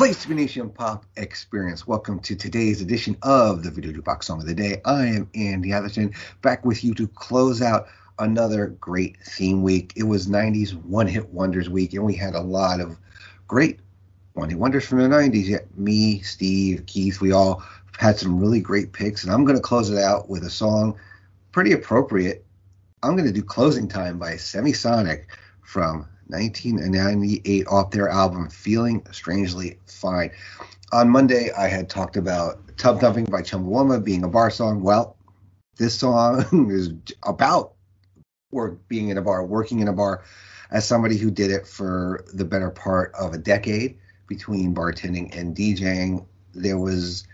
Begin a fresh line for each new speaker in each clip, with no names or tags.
Place Nation Pop Experience. Welcome to today's edition of the Video Jukebox Song of the Day. I am Andy Atherton, back with you to close out another great theme week. It was 90s One Hit Wonders week, and we had a lot of great one hit wonders from the 90s. Yeah, me, Steve, Keith, we all had some really great picks, and I'm going to close it out with a song pretty appropriate. I'm going to do Closing Time by Semisonic from 1998 off their album Feeling Strangely Fine. On Monday, I had talked about Tub Thumping by Chumbawamba being a bar song. Well, this song is about work being in a bar, working in a bar as somebody who did it for the better part of a decade between bartending and DJing. There was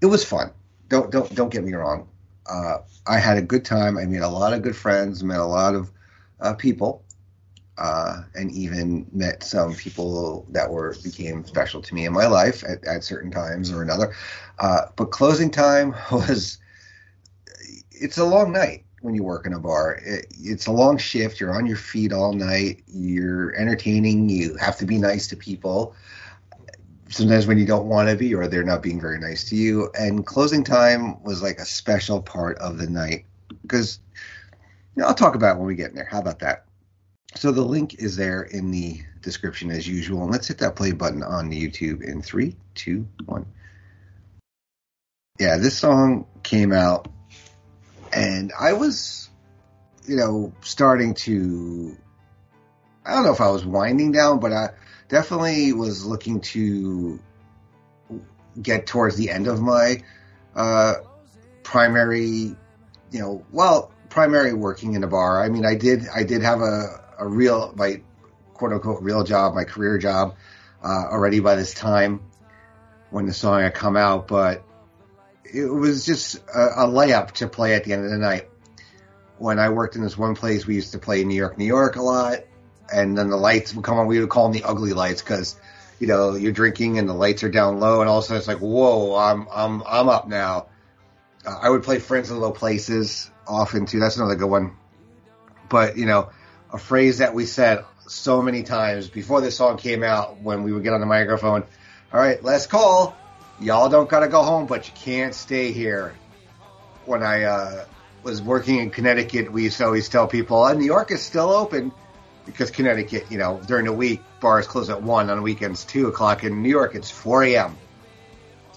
it was fun. Don't don't don't get me wrong. Uh, I had a good time. I made a lot of good friends. Met a lot of uh, people, uh, and even met some people that were became special to me in my life at, at certain times or another. Uh, but closing time was it's a long night when you work in a bar. It, it's a long shift. You're on your feet all night. You're entertaining. You have to be nice to people sometimes when you don't want to be or they're not being very nice to you. And closing time was like a special part of the night because you know, I'll talk about when we get in there. How about that? So the link is there in the description as usual. And let's hit that play button on YouTube in three, two, one. Yeah, this song came out and I was, you know, starting to I don't know if I was winding down, but I definitely was looking to get towards the end of my uh, primary, you know, well, primary working in a bar. I mean, I did, I did have a, a real, my quote unquote real job, my career job, uh, already by this time when the song had come out, but it was just a, a layup to play at the end of the night. When I worked in this one place, we used to play New York, New York a lot and then the lights would come on. We would call them the ugly lights because you know you're drinking and the lights are down low, and all of a sudden it's like, whoa, I'm I'm I'm up now. Uh, I would play Friends in Low Places often too. That's another good one. But you know, a phrase that we said so many times before this song came out when we would get on the microphone. All right, last call. Y'all don't gotta go home, but you can't stay here. When I uh, was working in Connecticut, we used to always tell people, oh, New York is still open because Connecticut, you know, during the week bars close at one on weekends two o'clock. In New York, it's four a.m.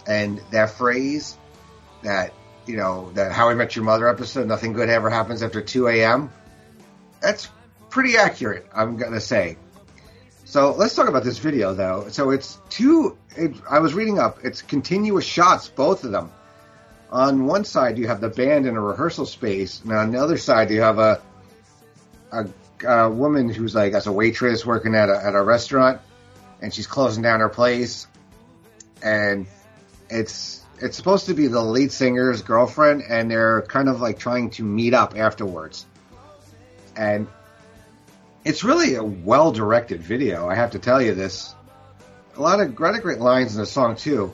And that phrase, that you know, that How I Met Your Mother episode, nothing good ever happens after two a.m. That's pretty accurate, I'm gonna say. So let's talk about this video, though. So it's two. It, I was reading up. It's continuous shots, both of them. On one side, you have the band in a rehearsal space, and on the other side, you have a a uh, woman who's like as a waitress working at a, at a restaurant, and she's closing down her place, and it's it's supposed to be the lead singer's girlfriend, and they're kind of like trying to meet up afterwards, and it's really a well directed video. I have to tell you this. A lot of, of great lines in the song too.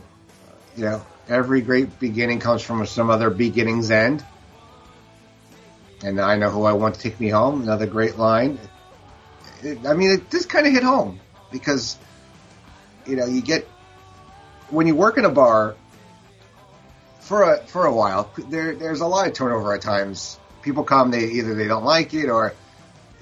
You know, every great beginning comes from some other beginning's end and I know who I want to take me home. Another great line. It, I mean, it just kind of hit home because you know you get when you work in a bar for a for a while. There there's a lot of turnover at times. People come, they either they don't like it or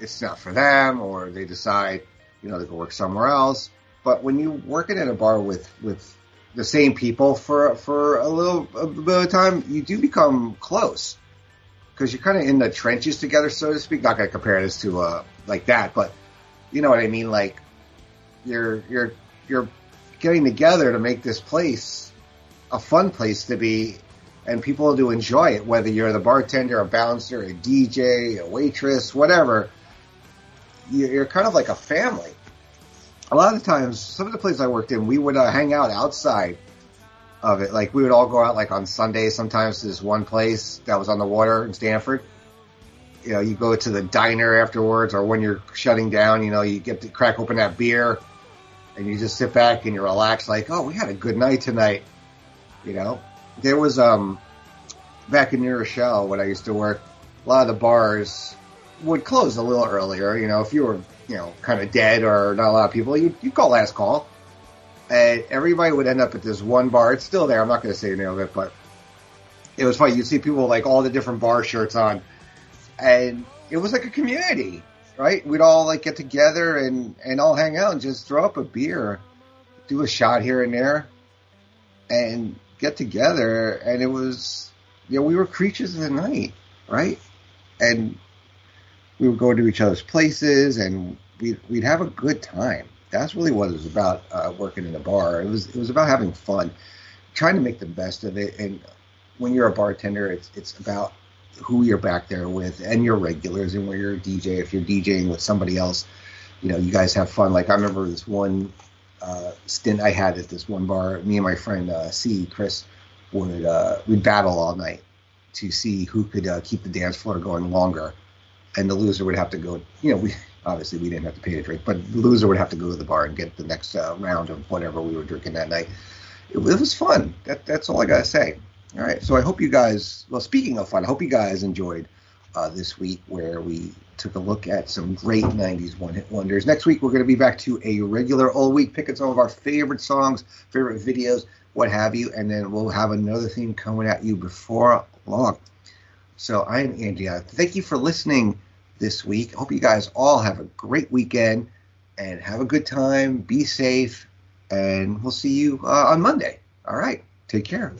it's not for them, or they decide you know to go work somewhere else. But when you working in a bar with with the same people for for a little a bit of time, you do become close because you're kind of in the trenches together, so to speak. Not going to compare this to uh, like that, but you know what I mean. Like you're you're you're getting together to make this place a fun place to be, and people to enjoy it. Whether you're the bartender, a bouncer, a DJ, a waitress, whatever, you're kind of like a family. a lot of the times, some of the places I worked in, we would uh, hang out outside of it. Like we would all go out like on Sundays sometimes to this one place that was on the water in Stamford. You know, you go to the diner afterwards, or when you're shutting down, you know, you get to crack open that beer, and you just sit back and you relax, like, oh, we had a good night tonight. You know, there was um back in New Rochelle when I used to work, a lot of the bars would close a little earlier. You know, if you were you know kind of dead or not a lot of people, you you call last call and everybody would end up at this one bar. It's still there. I'm not going to say the name of it, but it was funny. You'd see people like all the different bar shirts on, and it was like a community, right? We'd all like get together and and all hang out and just throw up a beer, do a shot here and there, and get together. And it was, you know, we were creatures of the night, right? And we would go to each other's places, and we'd we'd have a good time that's really what it was about uh, working in a bar. It was it was about having fun, trying to make the best of it. And when you're a bartender, it's it's about who you're back there with and your regulars. And when you're a DJ, if you're DJing with somebody else, you know you guys have fun. Like I remember this one uh, stint I had at this one bar. Me and my friend uh, C Chris would uh, we'd battle all night to see who could uh, keep the dance floor going longer, and the loser would have to go. You know we Obviously, we didn't have to pay to drink, but the loser would have to go to the bar and get the next uh, round of whatever we were drinking that night. It, it was fun. That, that's all I gotta say. All right, so I hope you guys. Well, speaking of fun, I hope you guys enjoyed uh, this week where we took a look at some great 90s one hit wonders. Next week, we're going to be back to a regular all week, picking some of our favorite songs, favorite videos, what have you, and then we'll have another theme coming at you before long. So I'm Andy. Thank you for listening this week. Hope you guys all have a great weekend and have a good time. Be safe, and we'll see you uh, on Monday. All right. Take care.